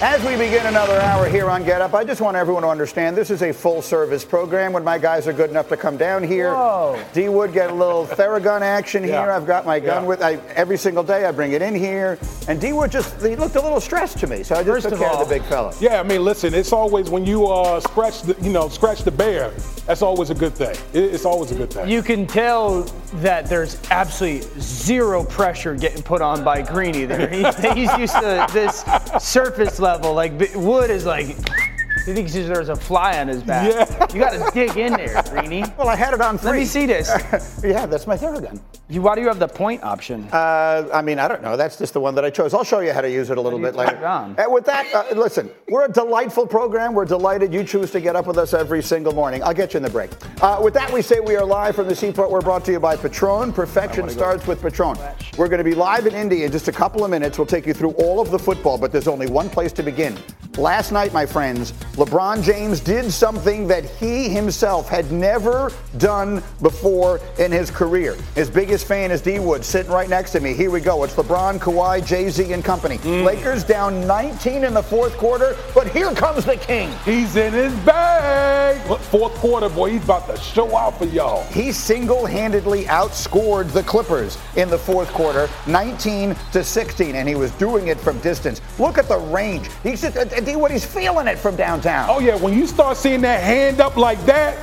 As we begin another hour here on Get Up, I just want everyone to understand this is a full service program. When my guys are good enough to come down here, Whoa. D Wood get a little Theragun action Yeah. here. I've got my gun Yeah. with I, every single day. I bring it in here, and D Wood just he looked a little stressed to me, so I just First took of care all- of the big fella. Yeah, I mean, listen, it's always when you uh, scratch the, you know, scratch the bear. That's always a good thing. It's always a good thing. You can tell that there's absolutely zero pressure getting put on by Greeny there. He, he's used to this surface level. Like Wood is like, he thinks there's a fly on his back. Yeah. You got to dig in there, Greeny. Well, I had it on three. Let me see this. yeah, that's my Theragun. You, why do you have the point option? Uh, I mean, I don't know. That's just the one that I chose. I'll show you how to use it a little bit later. it on? Uh, with that, uh, listen, we're a delightful program. We're delighted you choose to get up with us every single morning. I'll get you in the break. Uh, with that, we say we are live from the Seaport. We're brought to you by Patron. Perfection starts with Patron. We're going to be live in Indy in just a couple of minutes. We'll take you through all of the football, but there's only one place to begin. Last night, my friends, LeBron James did something that he himself had never done before in his career. His biggest fan is D Wood, sitting right next to me. Here we go. It's LeBron, Kawhi, Jay Z, and company. Lakers down 19 in the fourth quarter, but here comes the king. He's in his bag. Look, Fourth quarter, boy, he's about to show out for y'all. He single-handedly outscored the Clippers in the fourth quarter, 19 to 16, and he was doing it from distance. Look at the range. He's just, uh, D Wood, he's feeling it from downtown. Oh yeah, when you start seeing that hand up like that,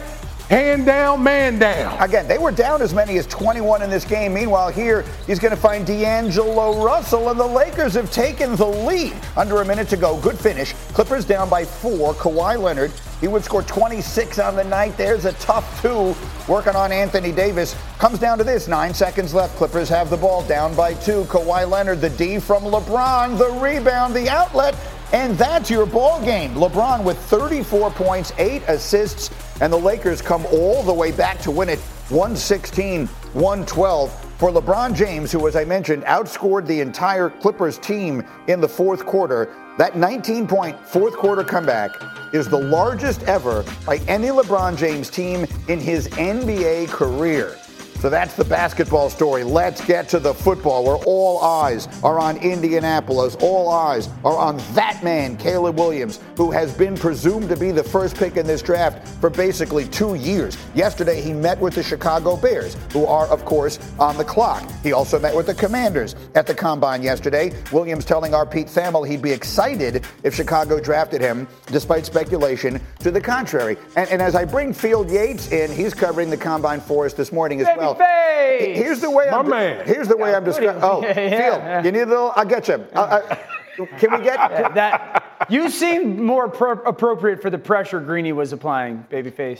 hand down, man down. Again, they were down as many as 21 in this game. Meanwhile, here he's going to find D'Angelo Russell, and the Lakers have taken the lead. Under a minute to go. Good finish. Clippers down by four. Kawhi Leonard, he would score 26 on the night. There's a tough two working on Anthony Davis. Comes down to this. Nine seconds left. Clippers have the ball down by two. Kawhi Leonard, the D from LeBron, the rebound, the outlet. And that's your ball game. LeBron with 34 points, eight assists, and the Lakers come all the way back to win it 116 112. For LeBron James, who, as I mentioned, outscored the entire Clippers team in the fourth quarter, that 19 point fourth quarter comeback is the largest ever by any LeBron James team in his NBA career. So that's the basketball story. Let's get to the football where all eyes are on Indianapolis. All eyes are on that man, Caleb Williams, who has been presumed to be the first pick in this draft for basically two years. Yesterday, he met with the Chicago Bears, who are, of course, on the clock. He also met with the Commanders at the combine yesterday. Williams telling our Pete Thamel he'd be excited if Chicago drafted him, despite speculation to the contrary. And, and as I bring Field Yates in, he's covering the combine for us this morning as well. Babyface! Here's the way My I'm. man. Here's the way I'm describing. Oh, Yeah, yeah, Field, yeah. you need a little. I'll get you. I- I- can we get? that you seem more pro- appropriate for the pressure Greeny was applying, babyface.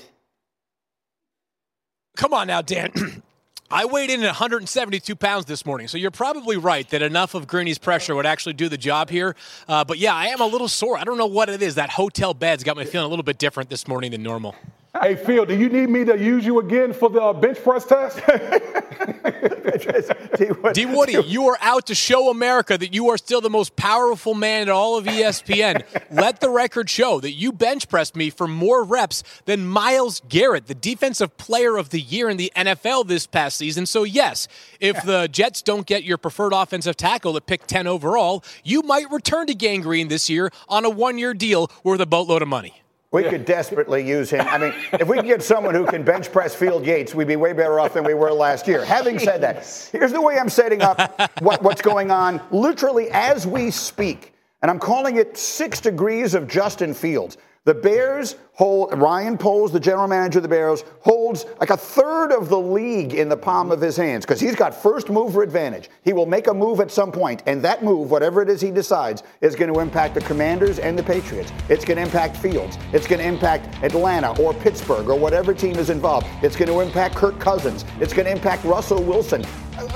Come on now, Dan. I weighed in at 172 pounds this morning, so you're probably right that enough of Greeny's pressure would actually do the job here. Uh, but yeah, I am a little sore. I don't know what it is. That hotel bed's got me feeling a little bit different this morning than normal. Hey Phil, do you need me to use you again for the uh, bench press test? D Woody, you are out to show America that you are still the most powerful man in all of ESPN. Let the record show that you bench pressed me for more reps than Myles Garrett, the defensive player of the year in the NFL this past season. So, yes, if the Jets don't get your preferred offensive tackle at pick 10 overall, you might return to Gang Green this year on a one year deal worth a boatload of money. We could desperately use him. I mean, if we can get someone who can bench press Field Yates, we'd be way better off than we were last year. Having said that, here's the way I'm setting up what, what's going on literally as we speak. And I'm calling it six degrees of Justin Fields. The Bears hold, Ryan Poles, the general manager of the Bears, holds like a third of the league in the palm of his hands because he's got first mover advantage. He will make a move at some point, and that move, whatever it is he decides, is going to impact the Commanders and the Patriots. It's going to impact Fields. It's going to impact Atlanta or Pittsburgh or whatever team is involved. It's going to impact Kirk Cousins. It's going to impact Russell Wilson.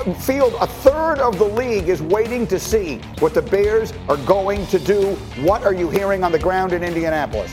Field, a third of the league is waiting to see what the Bears are going to do. What are you hearing on the ground in Indianapolis?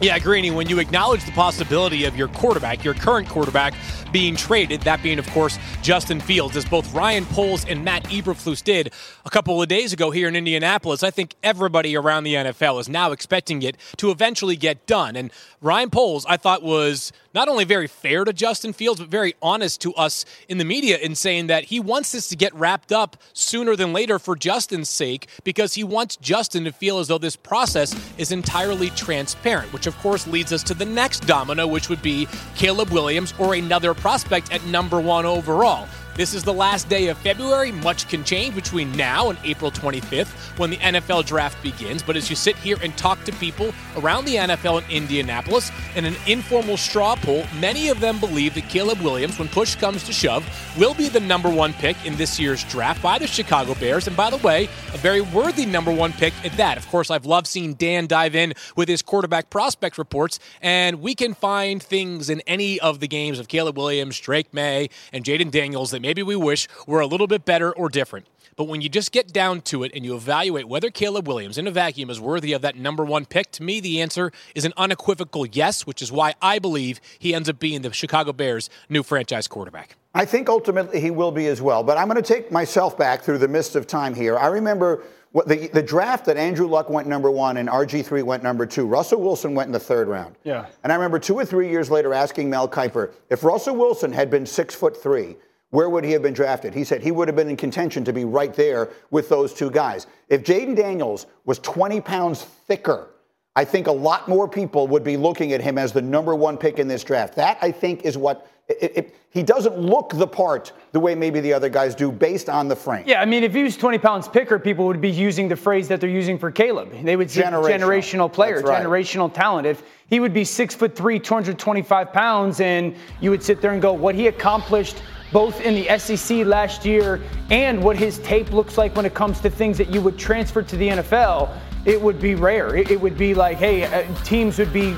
Yeah, Greeny, when you acknowledge the possibility of your quarterback, your current quarterback, being traded, that being, of course, Justin Fields, as both Ryan Poles and Matt Eberflus did a couple of days ago here in Indianapolis, I think everybody around the NFL is now expecting it to eventually get done. And Ryan Poles, I thought, was not only very fair to Justin Fields, but very honest to us in the media in saying that he wants this to get wrapped up sooner than later for Justin's sake because he wants Justin to feel as though this process is entirely transparent, which of course leads us to the next domino, which would be Caleb Williams or another prospect at number one overall. This is the last day of February. Much can change between now and April 25th when the NFL draft begins. But as you sit here and talk to people around the NFL in Indianapolis in an informal straw poll, many of them believe that Caleb Williams, when push comes to shove, will be the number one pick in this year's draft by the Chicago Bears. And by the way, a very worthy number one pick at that. Of course, I've loved seeing Dan dive in with his quarterback prospect reports, and we can find things in any of the games of Caleb Williams, Drake Maye, and Jayden Daniels that maybe we wish were a little bit better or different. But when you just get down to it and you evaluate whether Caleb Williams in a vacuum is worthy of that number one pick, to me, the answer is an unequivocal yes, which is why I believe he ends up being the Chicago Bears' new franchise quarterback. I think ultimately he will be as well. But I'm going to take myself back through the mist of time here. I remember what the, the draft that Andrew Luck went number one and RG3 went number two. Russell Wilson went in the third round. Yeah. And I remember two or three years later asking Mel Kiper if Russell Wilson had been six foot three where would he have been drafted? He said he would have been in contention to be right there with those two guys. If Jayden Daniels was 20 pounds thicker, I think a lot more people would be looking at him as the number one pick in this draft. That, I think, is what it, it, he doesn't look the part the way maybe the other guys do based on the frame. Yeah, I mean, if he was 20 pounds picker, people would be using the phrase that they're using for Caleb. They would say Generational. generational player, right. generational talent. If he would be six foot three, 225 pounds, and you would sit there and go, what he accomplished both in the SEC last year and what his tape looks like when it comes to things that you would transfer to the NFL, it would be rare. It, it would be like, hey, uh, teams would be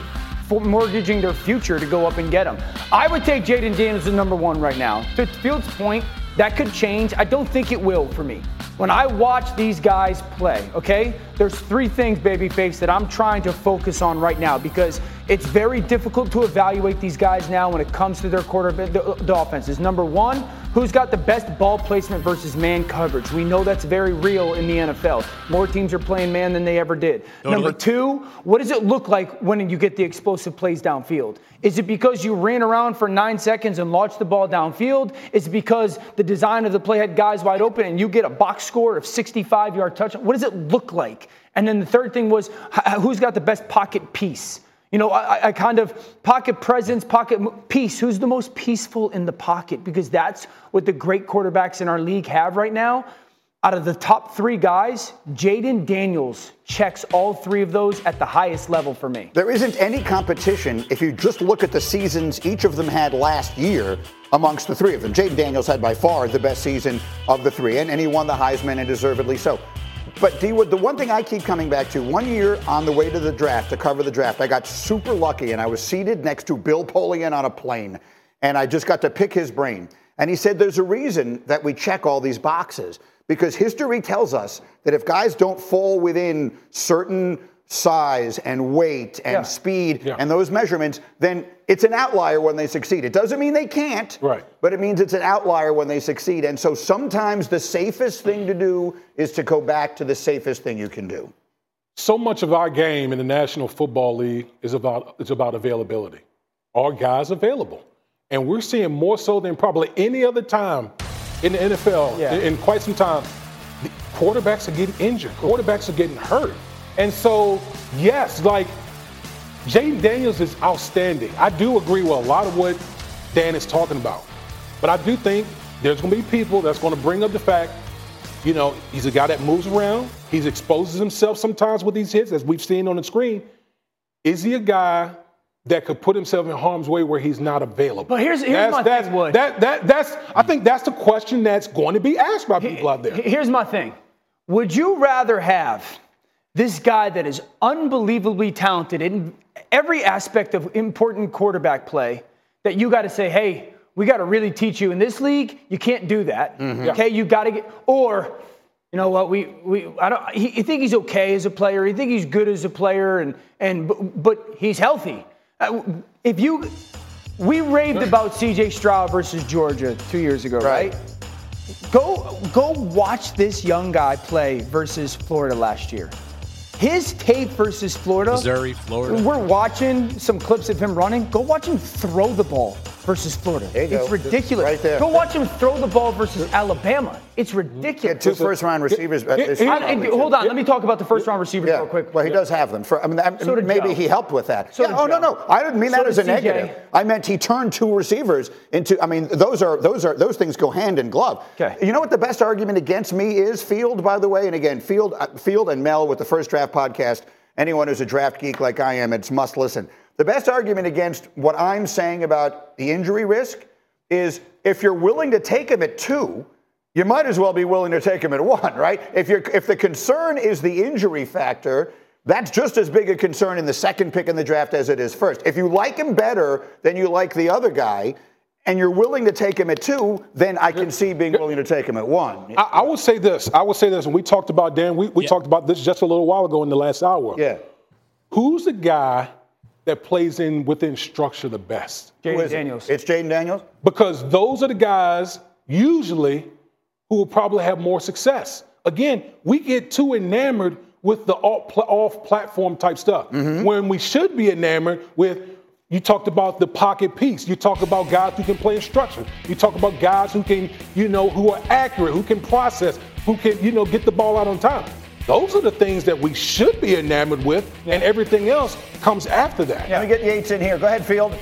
mortgaging their future to go up and get him. I would take Jayden Daniels as number one right now. To Fields' point, that could change. I don't think it will for me. When I watch these guys play, okay, there's three things, babyface, that I'm trying to focus on right now because it's very difficult to evaluate these guys now when it comes to their quarterback, the, the offenses. Number one, who's got the best ball placement versus man coverage? We know that's very real in the NFL. More teams are playing man than they ever did. Totally. Number two, what does it look like when you get the explosive plays downfield? Is it because you ran around for nine seconds and launched the ball downfield? Is it because the design of the play had guys wide open and you get a box score of 65 yard touchdown? What does it look like? And then the third thing was who's got the best pocket peace? You know, I, I kind of pocket presence, pocket peace. Who's the most peaceful in the pocket? Because that's what the great quarterbacks in our league have right now. Out of the top three guys, Jayden Daniels checks all three of those at the highest level for me. There isn't any competition if you just look at the seasons each of them had last year amongst the three of them. Jayden Daniels had by far the best season of the three, and, and he won the Heisman and deservedly so. But D the one thing I keep coming back to, one year on the way to the draft to cover the draft, I got super lucky and I was seated next to Bill Polian on a plane, and I just got to pick his brain. And he said there's a reason that we check all these boxes because history tells us that if guys don't fall within certain size and weight and Yeah. speed Yeah. and those measurements, then it's an outlier when they succeed. It doesn't mean they can't, Right. but it means it's an outlier when they succeed. And so sometimes the safest thing to do is to go back to the safest thing you can do. So much of our game in the National Football League is about is about availability. Are guys available? And we're seeing more so than probably any other time in the NFL Yeah. in, in quite some time. The quarterbacks are getting injured. Quarterbacks are getting hurt. And so, yes, like Jayden Daniels is outstanding. I do agree with a lot of what Dan is talking about. But I do think there's going to be people that's going to bring up the fact, you know, he's a guy that moves around. He exposes himself sometimes with these hits, as we've seen on the screen. Is he a guy that could put himself in harm's way where he's not available? But here's- here's that's, my that's, thing, Wood. That, that, that's, I think that's the question that's going to be asked by people out there. Here's my thing. Would you rather have this guy that is unbelievably talented in every aspect of important quarterback play that you got to say, hey, we got to really teach you in this league, you can't do that. Okay, you got to get, or you know what? We we I don't. He, you think he's okay as a player. You think he's good as a player, and and but, but he's healthy. Uh, if you, we raved about C.J. Stroud versus Georgia two years ago, right? Right. Go go watch this young guy play versus Florida last year. His tape versus Florida. Missouri, Florida. We're watching some clips of him running. Go watch him throw the ball versus Florida. There you it's go. Ridiculous. right there. Go watch him throw the ball versus Alabama. It's ridiculous. Had two first round receivers. this year, I- I- hold on, let me talk about the first round receivers Yeah, real quick. well, he does have them. For, I mean, that, So maybe Joe. he helped with that. So Yeah, oh no, Joe. no, I didn't mean So that as a CJ. negative. I meant he turned two receivers into. I mean, those are those are those things go hand in glove. Okay. You know what the best argument against me is? Field, by the way, and again, Field, uh, Field and Mel with the First Draft podcast. Anyone who's a draft geek like I am, it's must listen. The best argument against what I'm saying about the injury risk is if you're willing to take him at two, you might as well be willing to take him at one, right? If you're if the concern is the injury factor, that's just as big a concern in the second pick in the draft as it is first. If you like him better than you like the other guy, and you're willing to take him at two, then I can see being willing to take him at one. I, I would say this. I would say this, and we talked about Dan. We, we Yeah. talked about this just a little while ago in the last hour. Yeah. Who's the guy that plays in within structure the best? Who Jayden is it? Daniels. It's Jayden Daniels. Because those are the guys usually who will probably have more success. Again, we get too enamored with the off platform type stuff mm-hmm. when we should be enamored with. You talked about the pocket peace. You talk about guys who can play in structure. You talk about guys who can, you know, who are accurate, who can process, who can, you know, get the ball out on time. Those are the things that we should be enamored with, and everything else comes after that. Let me get Yates in here. Go ahead, Field.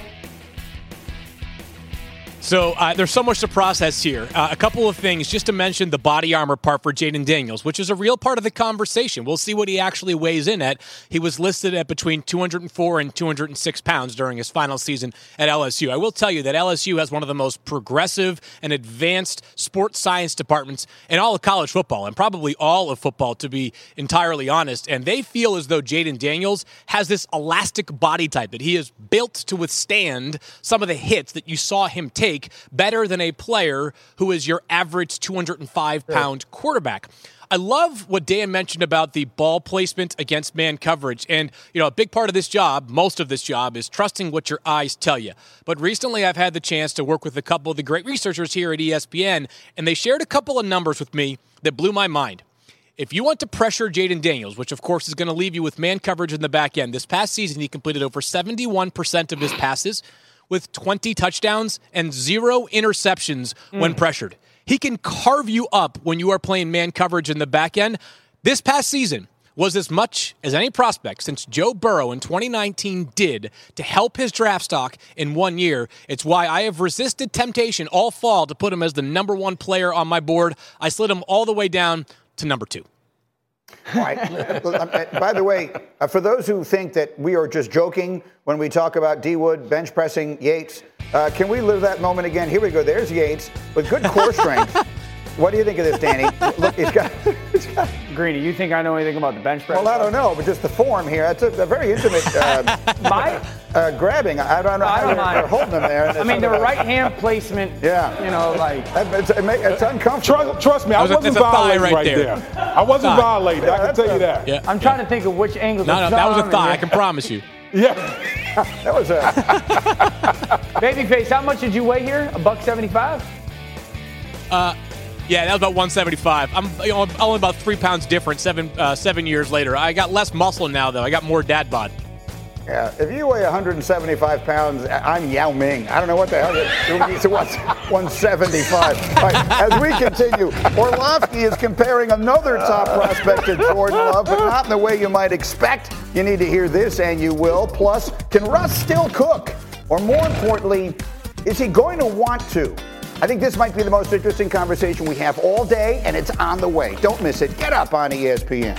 So uh, there's so much to process here. Uh, a couple of things, just to mention the body armor part for Jayden Daniels, which is a real part of the conversation. We'll see what he actually weighs in at. He was listed at between 204 and 206 pounds during his final season at LSU. I will tell you that LSU has one of the most progressive and advanced sports science departments in all of college football, and probably all of football, to be entirely honest. And they feel as though Jayden Daniels has this elastic body type that he is built to withstand some of the hits that you saw him take better than a player who is your average 205 pound quarterback. I love what Dan mentioned about the ball placement against man coverage. And, you know, a big part of this job, most of this job, is trusting what your eyes tell you. But recently I've had the chance to work with a couple of the great researchers here at ESPN, and they shared a couple of numbers with me that blew my mind. If you want to pressure Jayden Daniels, which of course is going to leave you with man coverage in the back end, this past season he completed over 71% of his passes with 20 touchdowns and zero interceptions when mm. pressured. He can carve you up when you are playing man coverage in the back end. This past season was as much as any prospect since Joe Burrow in 2019 did to help his draft stock in one year. It's why I have resisted temptation all fall to put him as the number one player on my board. I slid him all the way down to number two. Right. By the way, uh, for those who think that we are just joking when we talk about D Wood bench pressing Yates, uh, can we live that moment again? Here we go. There's Yates with good core strength. What do you think of this, Danny? Look, he's got. He's got Greeny, you think I know anything about the bench press? well, I don't know, but just the form here. That's a, a very intimate uh, My, uh, grabbing. I don't know I how don't they're, mind. they're holding them there. I mean, the right hand placement. Yeah. You know, like. That- It's, it ma- it's uncomfortable. Trust, trust me, I was a- wasn't that's a thigh violating right right, there. there. I wasn't Thigh. violating. I can tell you that. Yeah. I'm trying to think of which angle. No, no, that was a thumb thigh. I can promise you. Yeah. That was a. Babyface, how much did you weigh here? A buck seventy-five. Yeah, that was about 175. I'm you know, only about three pounds different. Seven uh, seven years later, I got less muscle now though. I got more dad bod. Yeah, if you weigh 175 pounds, I'm Yao Ming. I don't know what the hell. it- It's what's 175. All right, as we continue, Orlovsky is comparing another top prospect to Jordan Love, but not in the way you might expect. You need to hear this, and you will. Plus, can Russ still cook? Or more importantly, is he going to want to? I think this might be the most interesting conversation we have all day, and it's on the way. Don't miss it. Get up on ESPN.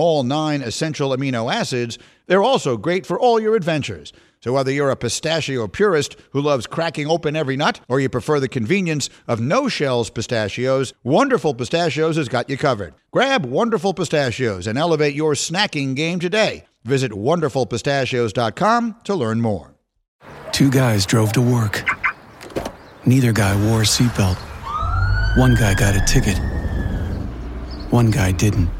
all nine essential amino acids, they're also great for all your adventures. So, whether you're a pistachio purist who loves cracking open every nut, or you prefer the convenience of no shells pistachios, Wonderful Pistachios has got you covered. Grab Wonderful Pistachios and elevate your snacking game today. Visit wonderfulpistachios.com to learn more. Two guys drove to work. Neither guy wore a seatbelt. One guy got a ticket. One guy didn't.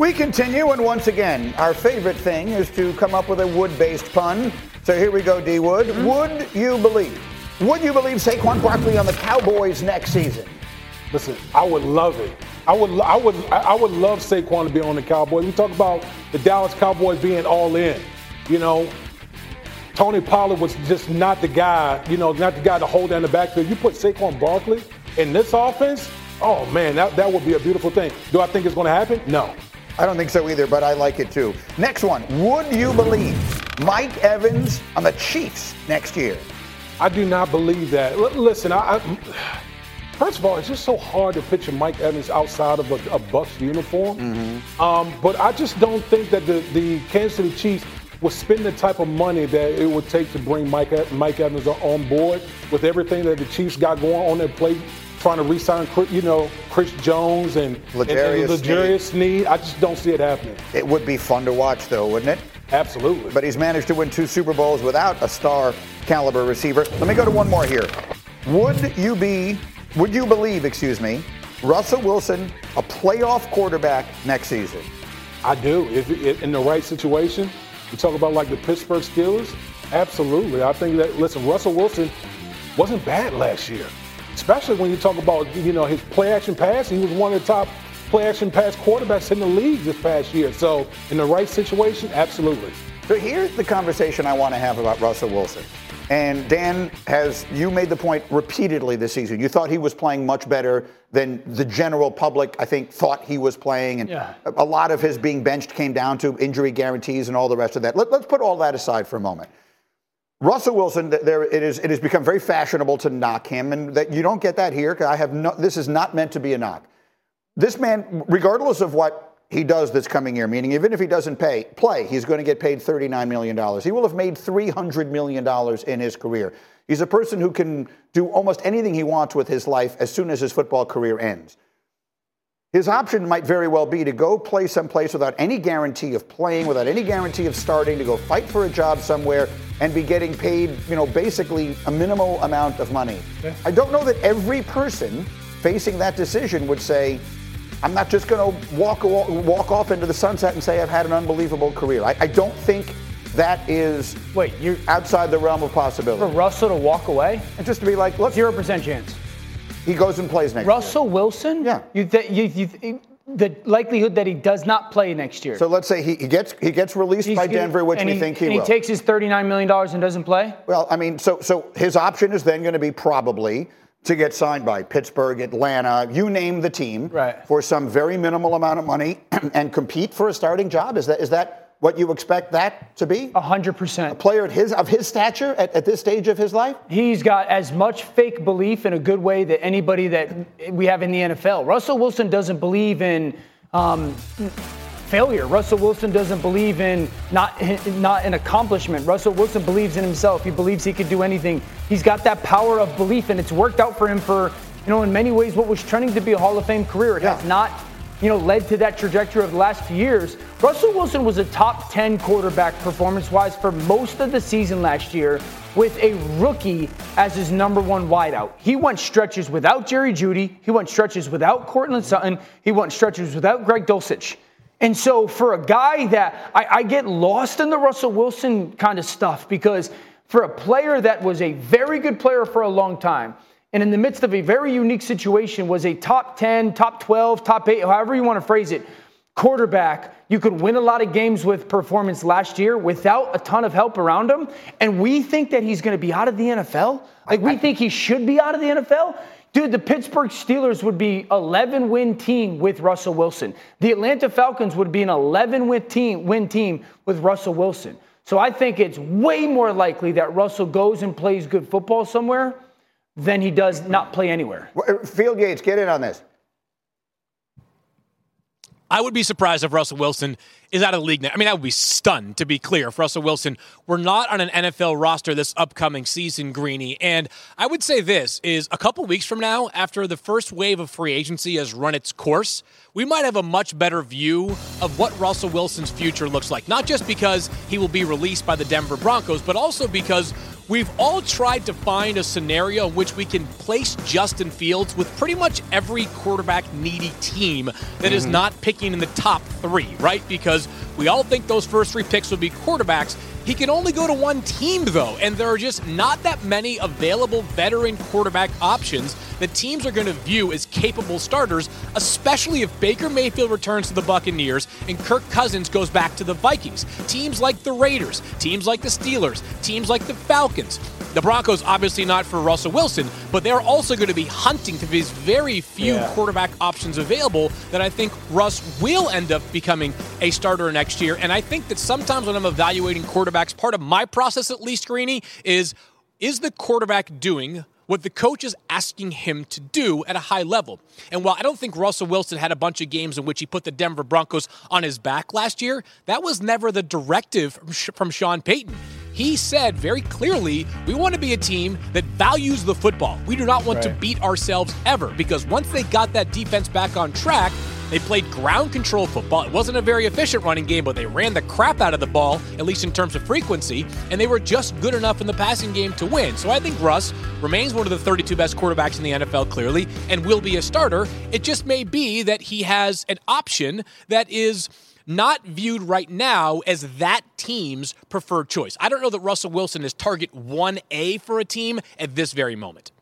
We continue, and once again, our favorite thing is to come up with a wood based pun. So here we go, D Wood. Mm-hmm. Would you believe? Would you believe Saquon Barkley on the Cowboys next season? Listen, I would love it. I would, I would, I would love Saquon to be on the Cowboys. We talk about the Dallas Cowboys being all in. You know, Tony Pollard was just not the guy. You know, not the guy to hold down the backfield. You put Saquon Barkley in this offense. Oh man, that, that would be a beautiful thing. Do I think it's going to happen? No. I don't think so either, but I like it too. Next one. Would you believe Mike Evans on the Chiefs next year? I do not believe that. L- listen, I, I, first of all, it's just so hard to picture Mike Evans outside of a, a Bucs uniform. Um, but I just don't think that the, the Kansas City Chiefs would spend the type of money that it would take to bring Mike, Mike Evans on board with everything that the Chiefs got going on their plate, trying to re-sign, Chris- you know, Chris Jones and and- and Sneed. I just don't see it happening. It would be fun to watch, though, wouldn't it? Absolutely. But he's managed to win two Super Bowls without a star caliber receiver. Let me go to one more here. Would you be, would you believe, excuse me, Russell Wilson a playoff quarterback next season? I do. If, if in the right situation, you talk about like the Pittsburgh Steelers. Absolutely, I think that. Listen, Russell Wilson wasn't bad last year, especially when you talk about you know his play action pass. He was one of the top play action pass quarterbacks in the league this past year. So in the right situation, absolutely. So here's the conversation I want to have about Russell Wilson. And Dan has you made the point repeatedly this season. You thought he was playing much better than the general public, I think, thought he was playing. And Yeah. a lot of his being benched came down to injury guarantees and all the rest of that. Let, let's put all that aside for a moment. Russell Wilson, there it is. It has become very fashionable to knock him, and that you don't get that here. 'cause I have no. This is not meant to be a knock. This man, regardless of what he does this coming year, meaning even if he doesn't pay play, he's going to get paid $39 million. He will have made $300 million in his career. He's a person who can do almost anything he wants with his life as soon as his football career ends. His option might very well be to go play someplace without any guarantee of playing, without any guarantee of starting, to go fight for a job somewhere and be getting paid, you know, basically a minimal amount of money. I don't know that every person facing that decision would say, I'm not just going to walk, walk off into the sunset and say I've had an unbelievable career. I, I don't think that is Wait, you're outside the realm of possibility. for. Russell to walk away? And just to be like, look, Zero percent chance. He goes and plays next year. Russell Wilson? Yeah. You, th- you, you, the likelihood that he does not play next year. So let's say he, he gets he gets released He's by Denver, which we think he will. and will. he takes his $39 million and doesn't play? Well, I mean, so so his option is then going to be probably to get signed by Pittsburgh, Atlanta, you name the team, Right. for some very minimal amount of money and compete for a starting job. Is that is that what you expect that to be? A 100%. A player at his of his stature at, at this stage of his life? He's got as much fake belief in a good way that anybody that we have in the NFL. Russell Wilson doesn't believe in um, failure. Russell Wilson doesn't believe in not not an accomplishment. Russell Wilson believes in himself. He believes he could do anything. He's got that power of belief, and it's worked out for him for you know in many ways what was trending to be a Hall of Fame career. It has not you know, led to that trajectory of the last few years. Russell Wilson was a top 10 quarterback performance wise for most of the season last year with a rookie as his number one wideout. He went stretches without Jerry Jeudy. He went stretches without Courtland Sutton. He went stretches without Greg Dulcich. And so for a guy that I, I get lost in the Russell Wilson kind of stuff because for a player that was a very good player for a long time, and in the midst of a very unique situation was a top 10, top 12, top 8, however you want to phrase it, quarterback you could win a lot of games with performance last year without a ton of help around him. And we think that he's going to be out of the NFL. Like we think he should be out of the NFL. Dude, the Pittsburgh Steelers would be 11 win team with Russell Wilson. The Atlanta Falcons would be an 11 win team, win team with Russell Wilson. So I think it's way more likely that Russell goes and plays good football somewhere than he does not play anywhere. Field uh, Yates, get in on this. I would be surprised if Russell Wilson is out of the league now. I mean, I would be stunned, to be clear, if Russell Wilson were not on an NFL roster this upcoming season, Greeny. And I would say this is a couple weeks from now, after the first wave of free agency has run its course, we might have a much better view of what Russell Wilson's future looks like. Not just because he will be released by the Denver Broncos, but also because We've all tried to find a scenario in which we can place Justin Fields with pretty much every quarterback needy team that mm-hmm. is not picking in the top three, right? Because we all think those first three picks will be quarterbacks. He can only go to one team, though, and there are just not that many available veteran quarterback options that teams are going to view as capable starters, especially if Baker Mayfield returns to the Buccaneers and Kirk Cousins goes back to the Vikings. Teams like the Raiders, teams like the Steelers, teams like the Falcons. The Broncos, obviously not for Russell Wilson, but they're also going to be hunting to these very few yeah. quarterback options available that I think Russ will end up becoming a starter next year. And I think that sometimes when I'm evaluating quarterbacks, part of my process, at least, Greeny, is is the quarterback doing what the coach is asking him to do at a high level. And while I don't think Russell Wilson had a bunch of games in which he put the Denver Broncos on his back last year, that was never the directive from Sean Payton. He said very clearly, we want to be a team that values the football. We do not want right. to beat ourselves ever because once they got that defense back on track, they played ground control football. It wasn't a very efficient running game, but they ran the crap out of the ball, at least in terms of frequency, and they were just good enough in the passing game to win. So I think Russ remains one of the 32 best quarterbacks in the NFL, clearly, and will be a starter. It just may be that he has an option that is not viewed right now as that team's preferred choice. I don't know that Russell Wilson is target 1A for a team at this very moment.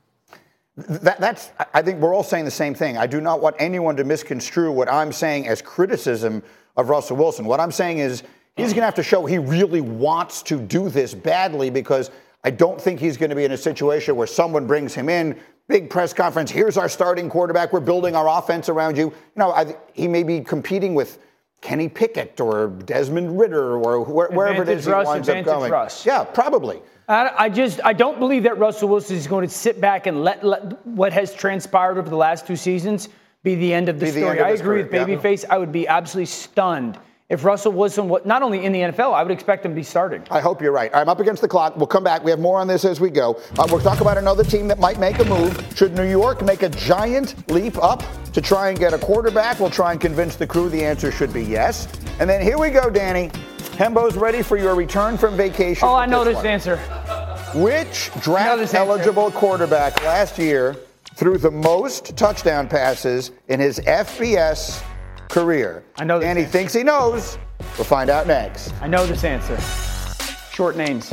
That, that's, I think we're all saying the same thing. I do not want anyone to misconstrue what I'm saying as criticism of Russell Wilson. What I'm saying is he's going to have to show he really wants to do this badly because I don't think he's going to be in a situation where someone brings him in, big press conference, here's our starting quarterback, we're building our offense around you. You know, I, he may be competing with Kenny Pickett or Desmond Ridder or wh- wherever it is he Russ, winds up going. Russ. Yeah, probably. I just I don't believe that Russell Wilson is going to sit back and let, let what has transpired over the last two seasons be the end of the be story. The I agree with Babyface. Yeah. I would be absolutely stunned if Russell Wilson was not only in the NFL, I would expect him to be starting. I hope you're right. I'm up against the clock. We'll come back. We have more on this as we go. Uh, we'll talk about another team that might make a move. Should New York make a giant leap up to try and get a quarterback? We'll try and convince the crew the answer should be yes. And then here we go, Danny. Hembo's ready for your return from vacation. Oh, I know this, this answer. Which draft eligible quarterback last year threw the most touchdown passes in his FBS career? I know this. And he answer. thinks he knows. We'll find out next. I know this answer. Short names.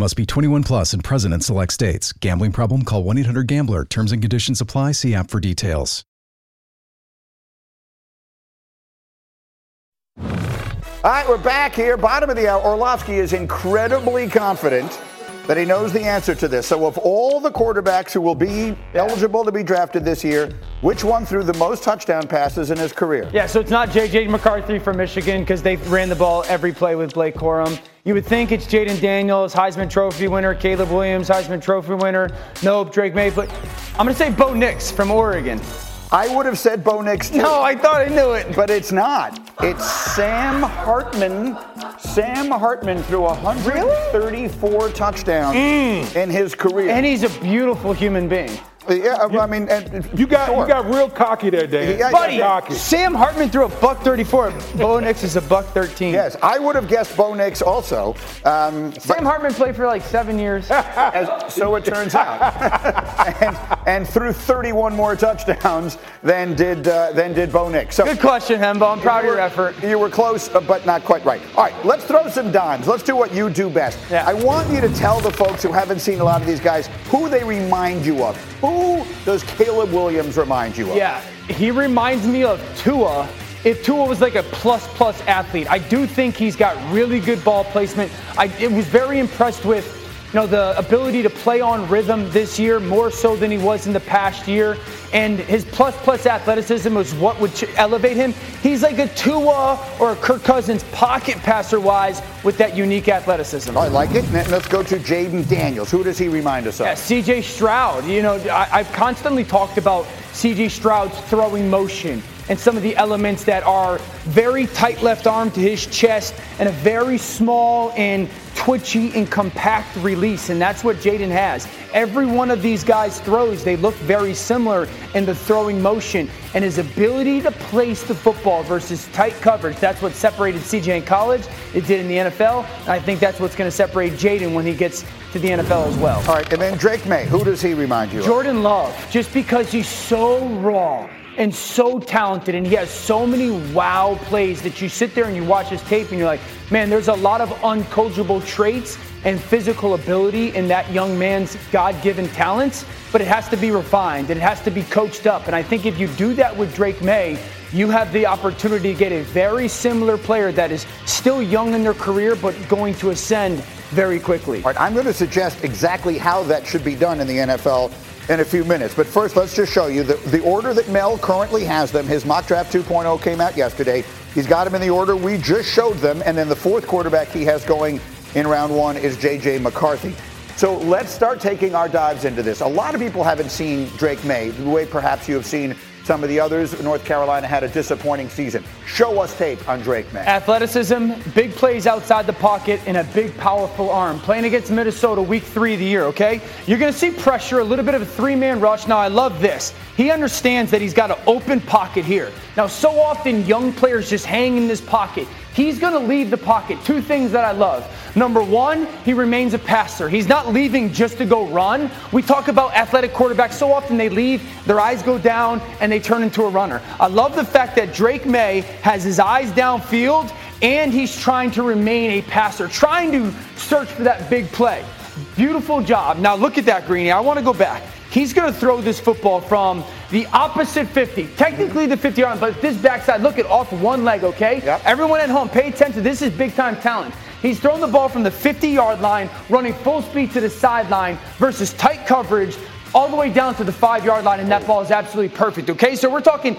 Must be 21 plus and present in select states. Gambling problem? Call 1 800 GAMBLER. Terms and conditions apply. See app for details. All right, we're back here. Bottom of the hour. Orlovsky is incredibly confident that he knows the answer to this. So, of all the quarterbacks who will be eligible to be drafted this year, which one threw the most touchdown passes in his career? Yeah, so it's not J.J. McCarthy from Michigan because they ran the ball every play with Blake Corum. You would think it's Jayden Daniels, Heisman Trophy winner, Caleb Williams, Heisman Trophy winner. Nope, Drake Maye. But I'm going to say Bo Nix from Oregon. I would have said Bo Nix too. No, I thought I knew it. But it's not. It's Sam Hartman. Sam Hartman threw 134 touchdowns mm. in his career. And he's a beautiful human being. Yeah, I mean, and, You got sure. you got real cocky there, Dan. Yeah, You Buddy, cocky. Sam Hartman threw a buck 34. Bo Nix is a buck 13. Yes, I would have guessed Bo Nix also. Um, Sam Hartman played for like seven years. as, so it turns out, and, and threw 31 more touchdowns than did uh, than did Bo Nix. So Good question, Hembo. I'm proud of you your were- effort. You were close, uh, but not quite right. All right, let's throw some dimes. Let's do what you do best. Yeah. I want you to tell the folks who haven't seen a lot of these guys who they remind you of. Who does Caleb Williams remind you of? Yeah, he reminds me of Tua. If Tua was like a plus plus athlete, I do think he's got really good ball placement. I was very impressed with, you know, the ability to play on rhythm this year more so than he was in the past year. And his plus plus athleticism was what would ch- elevate him. He's like a Tua or a Kirk Cousins pocket passer wise with that unique athleticism. Oh, I like it. Let's go to Jayden Daniels. Who does he remind us of? Yeah, CJ Stroud. You know, I, I've constantly talked about CJ Stroud's throwing motion and some of the elements that are very tight left arm to his chest and a very small and twitchy and compact release. And that's what Jayden has. Every one of these guys' throws, they look very similar in the throwing motion. And his ability to place the football versus tight coverage, that's what separated CJ in college. It did in the NFL. And I think that's what's going to separate Jayden when he gets to the NFL as well. All right, and then Drake Maye. Who does he remind you of? Jordan Love, just because he's so raw and so talented and he has so many wow plays that you sit there and you watch his tape and you're like, man, there's a lot of uncoachable traits and physical ability in that young man's God given talents, but it has to be refined and it has to be coached up. And I think if you do that with Drake Maye, you have the opportunity to get a very similar player that is still young in their career but going to ascend very quickly. All right, I'm going to suggest exactly how that should be done in the NFL in a few minutes. But first, let's just show you the, the order that Mel currently has them. His mock draft 2.0 came out yesterday. He's got them in the order we just showed them. And then the fourth quarterback he has going in round one is J.J. McCarthy. So let's start taking our dives into this. A lot of people haven't seen Drake Maye the way perhaps you have seen some of the others. North Carolina had a disappointing season. Show us tape on Drake Maye. Athleticism, big plays outside the pocket, and a big, powerful arm. Playing against Minnesota week three of the year, okay? You're going to see pressure, a little bit of a three man rush. Now, I love this. He understands that he's got an open pocket here. Now, so often young players just hang in this pocket. He's going to leave the pocket. Two things that I love. Number one, he remains a passer. He's not leaving just to go run. We talk about athletic quarterbacks. So often they leave, their eyes go down, and they turn into a runner. I love the fact that Drake Maye has his eyes downfield and he's trying to remain a passer, trying to search for that big play. Beautiful job. Now look at that, Greeny. I want to go back. He's going to throw this football from the opposite 50, technically the 50 yard, line, but this backside, look at off one leg, okay? Yep. Everyone at home, pay attention. This is big time talent. He's throwing the ball from the 50 yard line, running full speed to the sideline versus tight coverage all the way down to the five yard line, and that ball is absolutely perfect, okay? So we're talking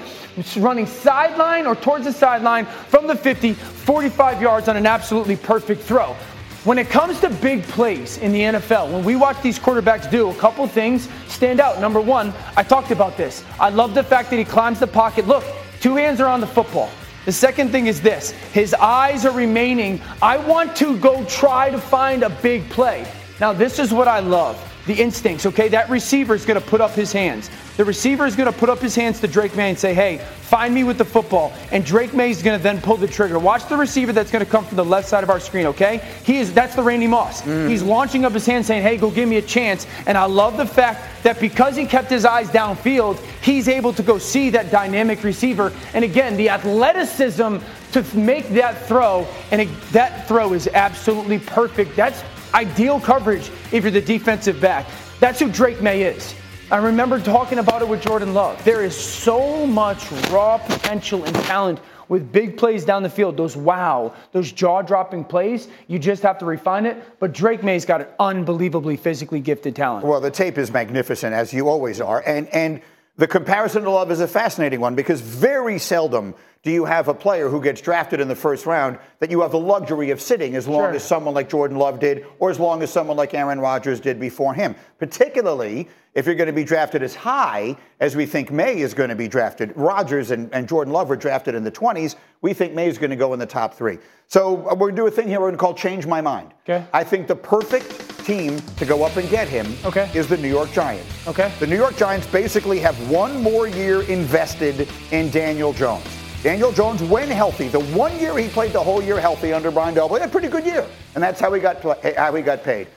running sideline or towards the sideline from the 50, 45 yards on an absolutely perfect throw. When it comes to big plays in the NFL, when we watch these quarterbacks do, a couple things stand out. Number one, I talked about this. I love the fact that he climbs the pocket. Look, two hands are on the football. The second thing is this his eyes are remaining. I want to go try to find a big play. Now, this is what I love the instincts, okay? That receiver is going to put up his hands. The receiver is going to put up his hands to Drake Maye and say, hey, find me with the football. And Drake Maye is going to then pull the trigger. Watch the receiver that's going to come from the left side of our screen, okay? He is that's the Randy Moss. Mm. He's launching up his hand saying, hey, go give me a chance. And I love the fact that because he kept his eyes downfield, he's able to go see that dynamic receiver. And again, the athleticism to make that throw, and it, that throw is absolutely perfect. That's ideal coverage if you're the defensive back. That's who Drake Maye is. I remember talking about it with Jordan Love. There is so much raw potential and talent with big plays down the field, those wow, those jaw dropping plays, you just have to refine it. But Drake Maye's got an unbelievably physically gifted talent. Well, the tape is magnificent, as you always are. And, and the comparison to Love is a fascinating one because very seldom do you have a player who gets drafted in the first round that you have the luxury of sitting as long Sure. as someone like Jordan Love did or as long as someone like Aaron Rodgers did before him? Particularly if you're going to be drafted as high as we think Maye is going to be drafted. Rodgers and, and Jordan Love were drafted in the 20s. We think Maye is going to go in the top three. So uh, we're going to do a thing here we're going to call Change My Mind. Okay. I think the perfect team to go up and get him Okay. is the New York Giants. Okay. The New York Giants basically have one more year invested in Daniel Jones. Daniel Jones, when healthy, the one year he played the whole year healthy under Brian Daboll, had a pretty good year, and that's how he got pla- eh, how he got paid.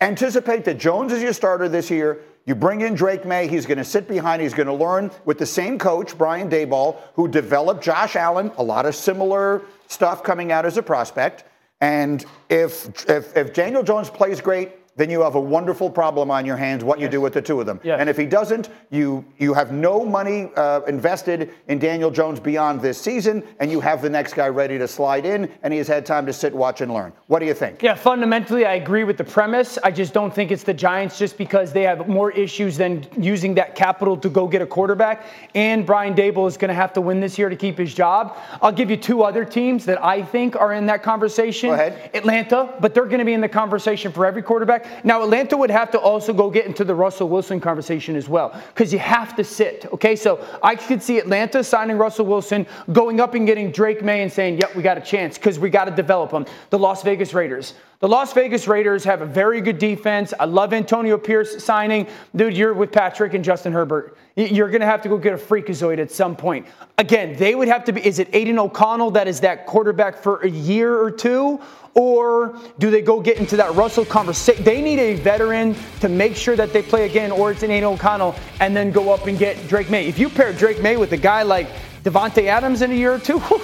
Anticipate that Jones is your starter this year. You bring in Drake Maye. He's going to sit behind. He's going to learn with the same coach, Brian Daboll, who developed Josh Allen. A lot of similar stuff coming out as a prospect. And if if, if Daniel Jones plays great, then you have a wonderful problem on your hands. What you do with the two of them. Yes. And if he doesn't, you you have no money uh, invested in Daniel Jones beyond this season, and you have the next guy ready to slide in, and he has had time to sit, watch, and learn. What do you think? Yeah, fundamentally, I agree with the premise. I just don't think it's the Giants just because they have more issues than using that capital to go get a quarterback. And Brian Daboll is going to have to win this year to keep his job. I'll give you two other teams that I think are in that conversation. Go ahead. Atlanta, but they're going to be in the conversation for every quarterback. Now, Atlanta would have to also go get into the Russell Wilson conversation as well because you have to sit. Okay, so I could see Atlanta signing Russell Wilson, going up and getting Drake Maye and saying, "Yep, we got a chance because we got to develop him." The Las Vegas Raiders. The Las Vegas Raiders have a very good defense. I love Antonio Pierce signing. Dude, you're with Patrick and Justin Herbert. You're going to have to go get a freakazoid at some point. Again, they would have to be. Is it Aidan O'Connell that is that quarterback for a year or two? Or do they go get into that Russell conversation? They need a veteran to make sure that they play again, or it's an Aidan O'Connell, and then go up and get Drake Maye. If you pair Drake Maye with a guy like Davante Adams in a year or two, whew,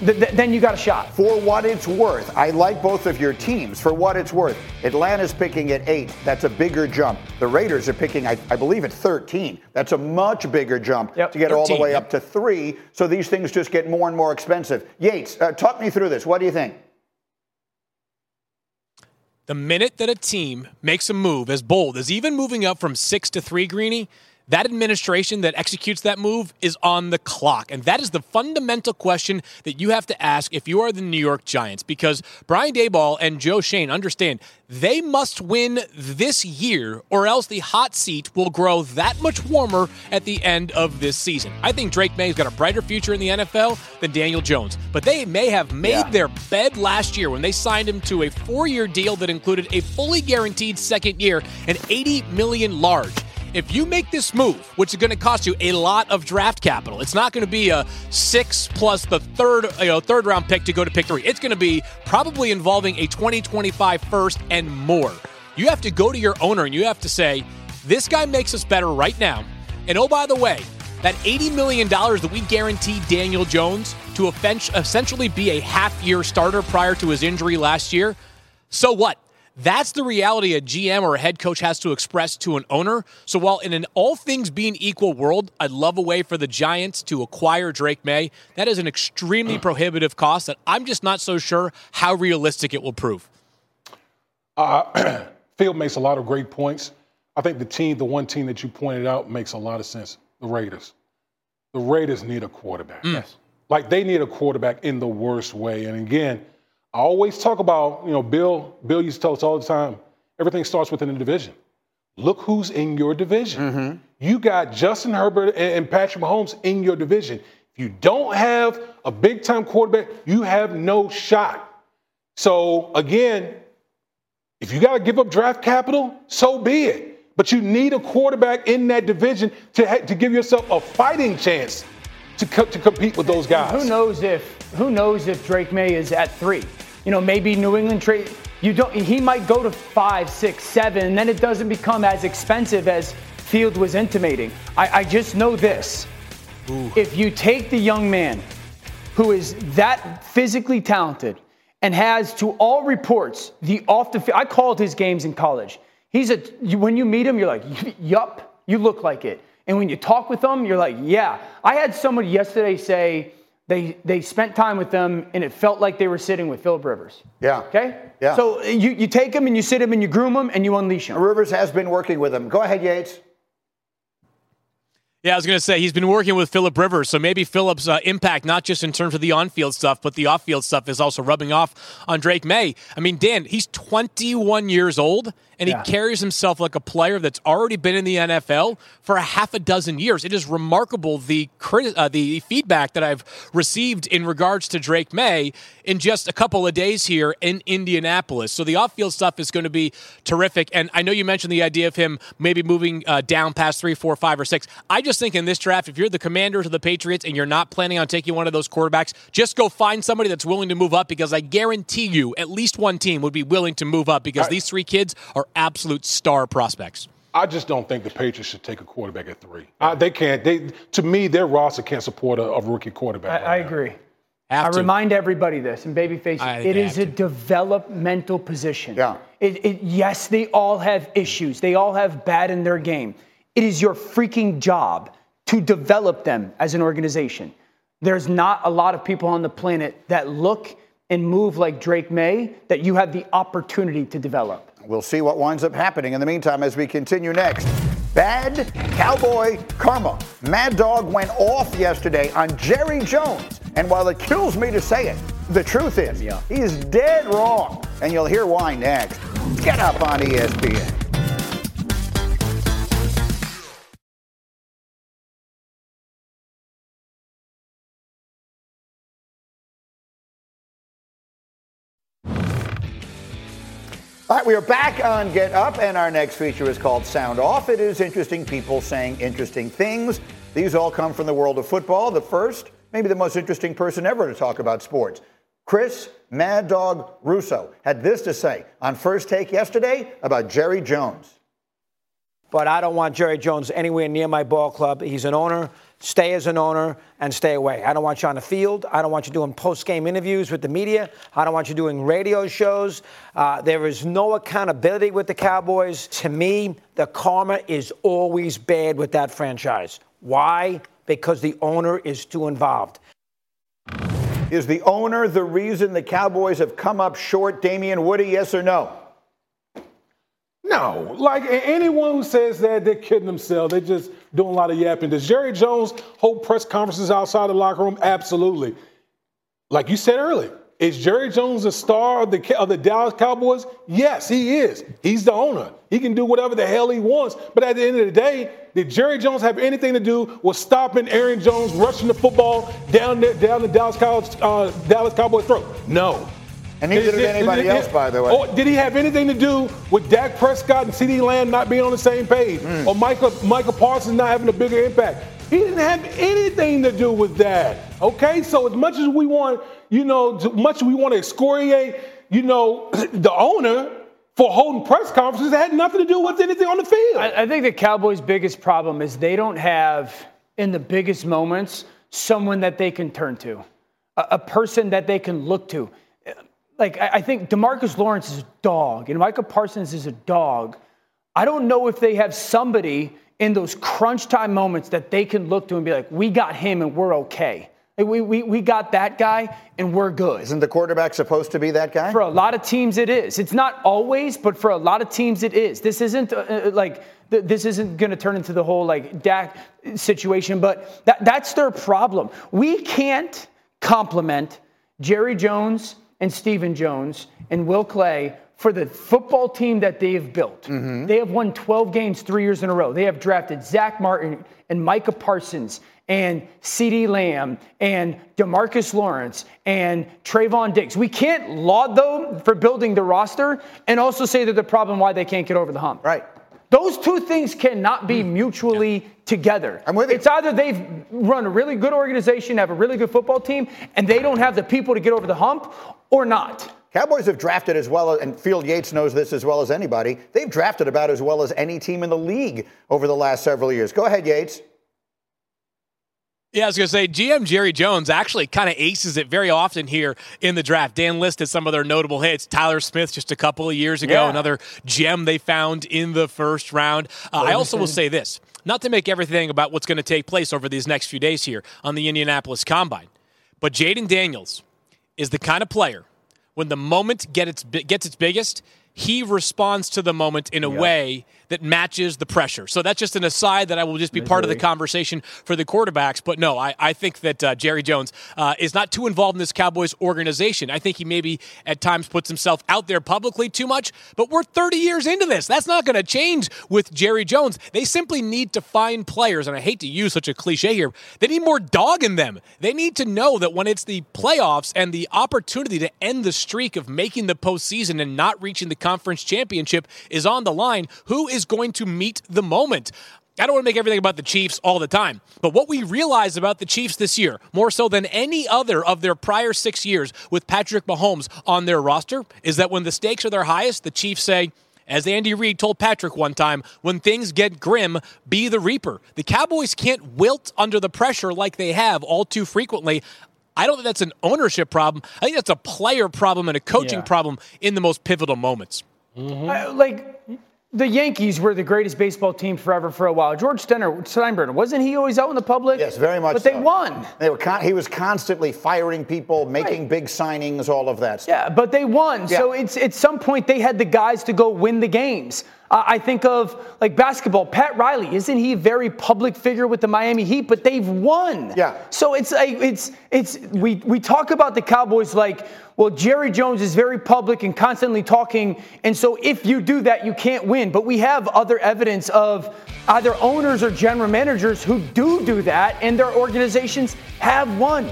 th- th- then you got a shot. For what it's worth, I like both of your teams. For what it's worth, Atlanta's picking at eight. That's a bigger jump. The Raiders are picking, I, I believe, at 13. That's a much bigger jump Yep. to get all the way yep. up to three. So these things just get more and more expensive. Yates, uh, talk me through this. What do you think? The minute that a team makes a move as bold as even moving up from six to three, Greeny, that administration that executes that move is on the clock. And that is the fundamental question that you have to ask if you are the New York Giants. Because Brian Daboll and Joe Schoen understand they must win this year, or else the hot seat will grow that much warmer at the end of this season. I think Drake Maye's got a brighter future in the NFL than Daniel Jones. But they may have made Yeah. their bed last year when they signed him to a four-year deal that included a fully guaranteed second year and 80 million large. If you make this move, which is going to cost you a lot of draft capital, it's not going to be a six plus the third, you know, third round pick to go to pick three. It's going to be probably involving a 2025 first and more. You have to go to your owner and you have to say, this guy makes us better right now. And oh, by the way, that $80 million that we guaranteed Daniel Jones to essentially be a half year starter prior to his injury last year, so what? That's the reality a GM or a head coach has to express to an owner. So while in an all things being equal world, I'd love a way for the Giants to acquire Drake Maye, that is an extremely prohibitive cost that I'm just not so sure how realistic it will prove. Uh, Field makes a lot of great points. I think the team, the one team that you pointed out, makes a lot of sense. The Raiders. The Raiders need a quarterback. Mm. Yes. Like they need a quarterback in the worst way. And again, I always talk about, you know, Bill. Bill used to tell us all the time. Everything starts within a division. Look who's in your division. Mm-hmm. You got Justin Herbert and and Patrick Mahomes in your division. If you don't have a big time quarterback, you have no shot. So again, if you got to give up draft capital, so be it. But you need a quarterback in that division to, ha- to give yourself a fighting chance to, co- to compete with those guys. Who knows if who knows if Drake Maye is at three? You know, maybe New England trade. You don't. He might go to five, six, seven, and then it doesn't become as expensive as Field was intimating. I, I just know this: if you take the young man who is that physically talented and has, to all reports, the off the field. I called his games in college. He's a. You, when you meet him, you're like, yup, you look like it. And when you talk with him, you're like, yeah. I had somebody yesterday say They they spent time with them, and it felt like they were sitting with Philip Rivers. Yeah. Okay. Yeah. So you you take them and you sit them and you groom them and you unleash them. Rivers has been working with him. Go ahead, Yates. Yeah, I was going to say he's been working with Philip Rivers, so maybe Philip's uh, impact, not just in terms of the on-field stuff, but the off-field stuff, is also rubbing off on Drake Maye. I mean, Dan, he's 21 years old, and Yeah. he carries himself like a player that's already been in the NFL for a half a dozen years. It is remarkable the criti- uh, the feedback that I've received in regards to Drake Maye in just a couple of days here in Indianapolis. So the off-field stuff is going to be terrific. And I know you mentioned the idea of him maybe moving uh, down past three, four, five, or six. I just think in this draft, if you're the Commanders or the Patriots and you're not planning on taking one of those quarterbacks, just go find somebody that's willing to move up because I guarantee you, at least one team would be willing to move up because these three kids are absolute star prospects. I just don't think the Patriots should take a quarterback at three. I, they can't. They to me, their roster can't support a, a rookie quarterback. I right now. agree. Have I to. remind everybody this, and babyface, I- it they is have a to. developmental position. Yeah. It, it, yes, they all have issues. They all have bad in their game. It is your freaking job to develop them as an organization. There's not a lot of people on the planet that look and move like Drake Maye that you have the opportunity to develop. We'll see what winds up happening in the meantime as we continue next. Bad cowboy karma. Mad Dog went off yesterday on Jerry Jones. And while it kills me to say it, the truth is he's dead wrong. And you'll hear why next. Get up on ESPN. All right, we are back on Get Up, and our next feature is called Sound Off. It is interesting people saying interesting things. These all come from the world of football. The first, maybe the most interesting person ever to talk about sports, Chris Mad Dog Russo, had this to say on First Take yesterday about Jerry Jones. but I don't want Jerry Jones anywhere near my ball club. He's an owner. Stay as an owner and stay away. I don't want you on the field. I don't want you doing post game interviews with the media. I don't want you doing radio shows. Uh, there is no accountability with the Cowboys. To me, the karma is always bad with that franchise. Why? Because the owner is too involved. Is the owner the reason the Cowboys have come up short, Damian Woody, yes or no? No, like anyone who says that, they're kidding themselves. They're just doing a lot of yapping. Does Jerry Jones hold press conferences outside the locker room? Absolutely. Like you said earlier, is Jerry Jones a star of the of the Dallas Cowboys? Yes, he is. He's the owner. He can do whatever the hell he wants. But at the end of the day, did Jerry Jones have anything to do with stopping Aaron Jones rushing the football down the, down the Dallas Cowboys uh, Dallas Cowboys throat? No. And neither did anybody else, by the way. Oh, did he have anything to do with Dak Prescott and CeeDee Lamb not being on the same page, Hmm. or Michael Michael Parsons not having a bigger impact? He didn't have anything to do with that. Okay, so as much as we want, you know, as much as we want to excoriate, you know, the owner for holding press conferences, it had nothing to do with anything on the field. I, I think the Cowboys' biggest problem is they don't have, in the biggest moments, someone that they can turn to, a, a person that they can look to. Like, I, I think DeMarcus Lawrence is a dog, and Michael Parsons is a dog. I don't know if they have somebody in those crunch time moments that they can look to and be like, we got him and we're okay. We, we, we got that guy and we're good. Isn't the quarterback supposed to be that guy? For a lot of teams, it is. It's not always, but for a lot of teams, it is. This isn't uh, uh, like th- this isn't going to turn into the whole like Dak situation, but that, that's their problem. We can't compliment Jerry Jones and Stephen Jones and Will McClay for the football team that they have built. Mm-hmm. They have won 12 games three years in a row. They have drafted Zack Martin and Micah Parsons and CeeDee Lamb and DeMarcus Lawrence and Trevon Diggs. We can't laud them for building the roster and also say that the problem why they can't get over the hump. Right. Those two things cannot be mm. mutually together. I'm with you. It's either they've run a really good organization, have a really good football team, and they don't have the people to get over the hump, or not. Cowboys have drafted as well, and Field Yates knows this as well as anybody. They've drafted about as well as any team in the league over the last several years. Go ahead, Yates. Yeah, I was going to say GM Jerry Jones actually kind of aces it very often here in the draft. Dan listed some of their notable hits. Tyler Smith just a couple of years ago, Yeah. another gem they found in the first round. Uh, I also will say this, not to make everything about what's going to take place over these next few days here on the Indianapolis Combine. But Jayden Daniels is the kind of player when the moment get its, gets its biggest, he responds to the moment in a yep. way that matches the pressure. So that's just an aside that I will just be part of the conversation for the quarterbacks. But no, I, I think that uh, Jerry Jones uh, is not too involved in this Cowboys organization. I think he maybe at times puts himself out there publicly too much, but we're 30 years into this. That's not going to change with Jerry Jones. They simply need to find players, and I hate to use such a cliche here, they need more dog in them. They need to know that when it's the playoffs and the opportunity to end the streak of making the postseason and not reaching the conference championship is on the line, who is going to meet the moment. I don't want to make everything about the Chiefs all the time, but what we realize about the Chiefs this year, more so than any other of their prior six years with Patrick Mahomes on their roster, is that when the stakes are their highest, the Chiefs say, as Andy Reid told Patrick one time, when things get grim, be the reaper. The Cowboys can't wilt under the pressure like they have all too frequently. I don't think that's an ownership problem. I think that's a player problem and a coaching yeah. problem in the most pivotal moments. Mm-hmm. I, like the Yankees were the greatest baseball team forever for a while. George Steiner, Steinbrenner, wasn't he always out in the public? Yes, very much. But so. they won. They were con- he was constantly firing people, making right. big signings, all of that. Stuff. Yeah, but they won. Yeah. So it's at some point they had the guys to go win the games. Uh, I think of like basketball. Pat Riley, isn't he a very public figure with the Miami Heat? But they've won. Yeah. So it's like it's it's we we talk about the Cowboys like well, Jerry Jones is very public and constantly talking. And so if you do that, you can't win. But we have other evidence of either owners or general managers who do do that, and their organizations have won.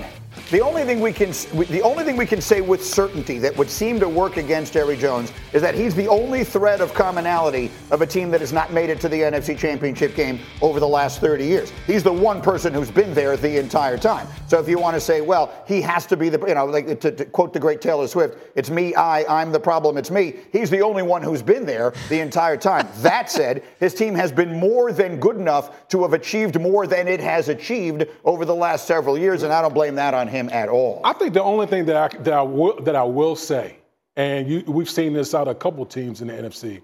The only thing we can the only thing we can say with certainty that would seem to work against Jerry Jones is that he's the only thread of commonality of a team that has not made it to the NFC Championship game over the last 30 years. He's the one person who's been there the entire time. So if you want to say, well, he has to be the you know like to, to quote the great Taylor Swift, it's me, I, I'm the problem, it's me. He's the only one who's been there the entire time. that said, his team has been more than good enough to have achieved more than it has achieved over the last several years, and I don't blame that on him at all. I think the only thing that I, that I, will, that I will say, and you, we've seen this out of a couple teams in the NFC,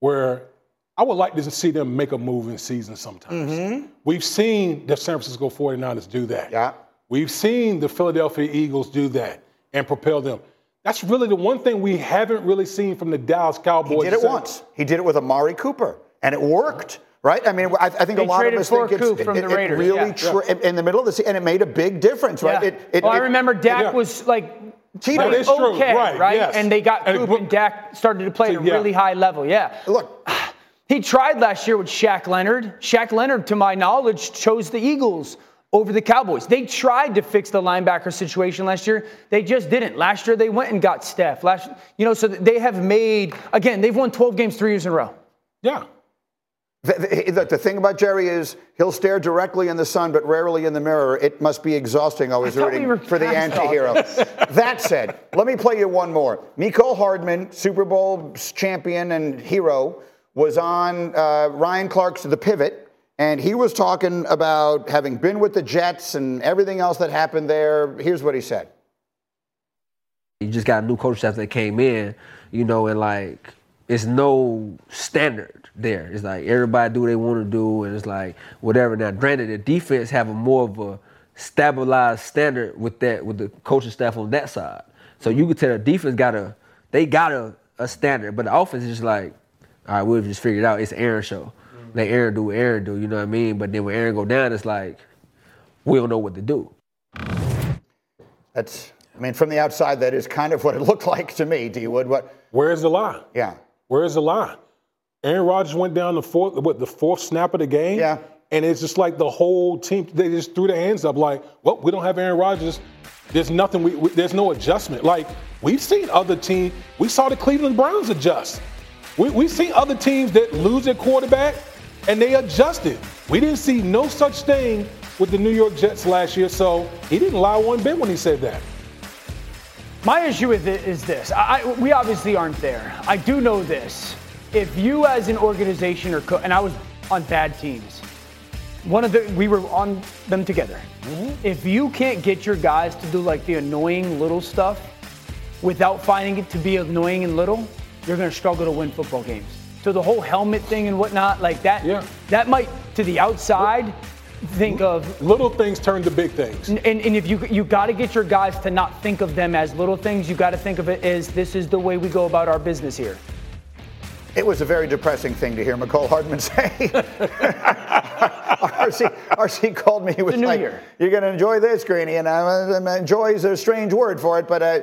where I would like to see them make a move in season sometimes. Mm-hmm. We've seen the San Francisco 49ers do that. Yeah. We've seen the Philadelphia Eagles do that and propel them. That's really the one thing we haven't really seen from the Dallas Cowboys. He did it once. He did it with Amari Cooper, and it worked right? I mean, I, I think they a lot of us think it's it, it, it really yeah. Tra- yeah. in the middle of the season, and it made a big difference, right? Yeah. It, well, I remember Dak was like Cheating. That is okay, true. Right, right? Yes. And they got Coop and, and Dak started to play at a really high level. Yeah. Look. He tried last year with Shaq Leonard. Shaq Leonard, to my knowledge, chose the Eagles over the Cowboys. They tried to fix the linebacker situation last year. They just didn't. Last year they went and got Steph. Last, you know, so they have made again. They've won 12 games three years in a row. Yeah. The, the, the, thing about Jerry is he'll stare directly in the sun, but rarely in the mirror. It must be exhausting always rooting we for the anti-hero. that said, let me play you one more. Mecole Hardman, Super Bowl champion and hero, was on uh, Ryan Clark's The Pivot, and he was talking about having been with the Jets and everything else that happened there. Here's what he said. You just got a new coach staff that came in, you know, and like it's no standard there. It's like everybody do what they want to do, and it's like whatever. Now, granted, the defense have a more of a stabilized standard with that with the coaching staff on that side. So you could tell the defense got a they got a, a standard, but the offense is just like, all right, we'll just figure it out. It's Aaron show. Mm-hmm. Let Aaron do what Aaron do. You know what I mean? But then when Aaron go down, it's like we don't know what to do. That's. I mean, from the outside, that is kind of what it looked like to me. D Wood, what? Where's the lie? Yeah. Where's the lie? Aaron Rodgers went down the fourth, what the fourth snap of the game. Yeah. And it's just like the whole team, they just threw their hands up, like, well, we don't have Aaron Rodgers. There's nothing. We, we, there's no adjustment. Like we've seen other teams. We saw the Cleveland Browns adjust. We, we've seen other teams that lose their quarterback and they adjusted. We didn't see no such thing with the New York Jets last year. So he didn't lie one bit when he said that. My issue with it is this: I, we obviously aren't there. I do know this. If you, as an organization, or co- and I was on bad teams, one of the we were on them together. Mm-hmm. If you can't get your guys to do like the annoying little stuff without finding it to be annoying and little, you're going to struggle to win football games. So the whole helmet thing and whatnot, like that, yeah. that might to the outside think of Little things turn to big things. and, and if you you got to get your guys to not think of them as little things, you got to think of it as this is the way we go about our business here. It was a very depressing thing to hear Mecole Hardman say. RC, RC called me. He was like, year. "You're going to enjoy this, Greeny," and uh, um, enjoy is a strange word for it, but. Uh,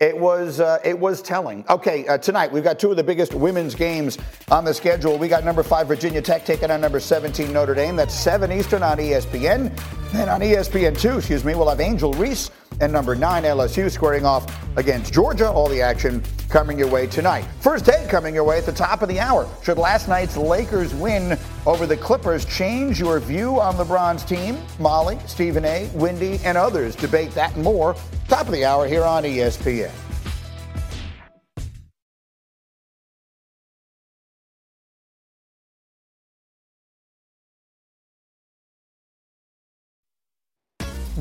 it was uh, it was telling. Okay, uh, tonight we've got two of the biggest women's games on the schedule. We got number five Virginia Tech taking on number 17 Notre Dame. That's seven Eastern on ESPN. Then on ESPN two, excuse me, we'll have Angel Reese and number nine LSU squaring off against Georgia. All the action coming your way tonight. First take coming your way at the top of the hour. Should last night's Lakers win over the Clippers change your view on LeBron's team? Molly, Stephen A, Wendy, and others debate that and more. Top of the hour here on ESPN.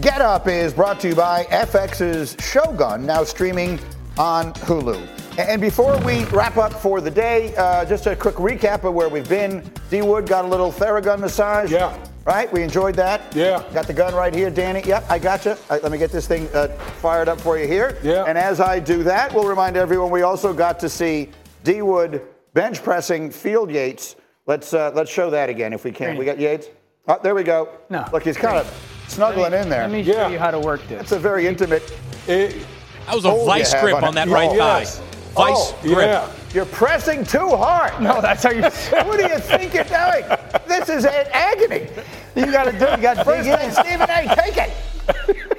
Get Up is brought to you by FX's Shogun, now streaming on Hulu. And before we wrap up for the day, uh, just a quick recap of where we've been. D Wood got a little Theragun massage. Yeah. Right? We enjoyed that. Yeah. Got the gun right here, Danny. Yep, I got you. let me get this thing uh, fired up for you here. Yeah. And as I do that, we'll remind everyone we also got to see D Wood bench pressing Field Yates. Let's uh, let's show that again if we can. We got Yates. Oh, there we go. No. Look, he's kind of snuggling in there. Let me show Yeah. you how to work this. It's a very intimate. It, That was a vice grip on on it. that Oh, right yes. thigh. Vice Oh, grip. yeah. You're pressing too hard. no, that's how you. What do you think you're doing? This is an agony. you got to do. You got to dig in. Stephen A, take it.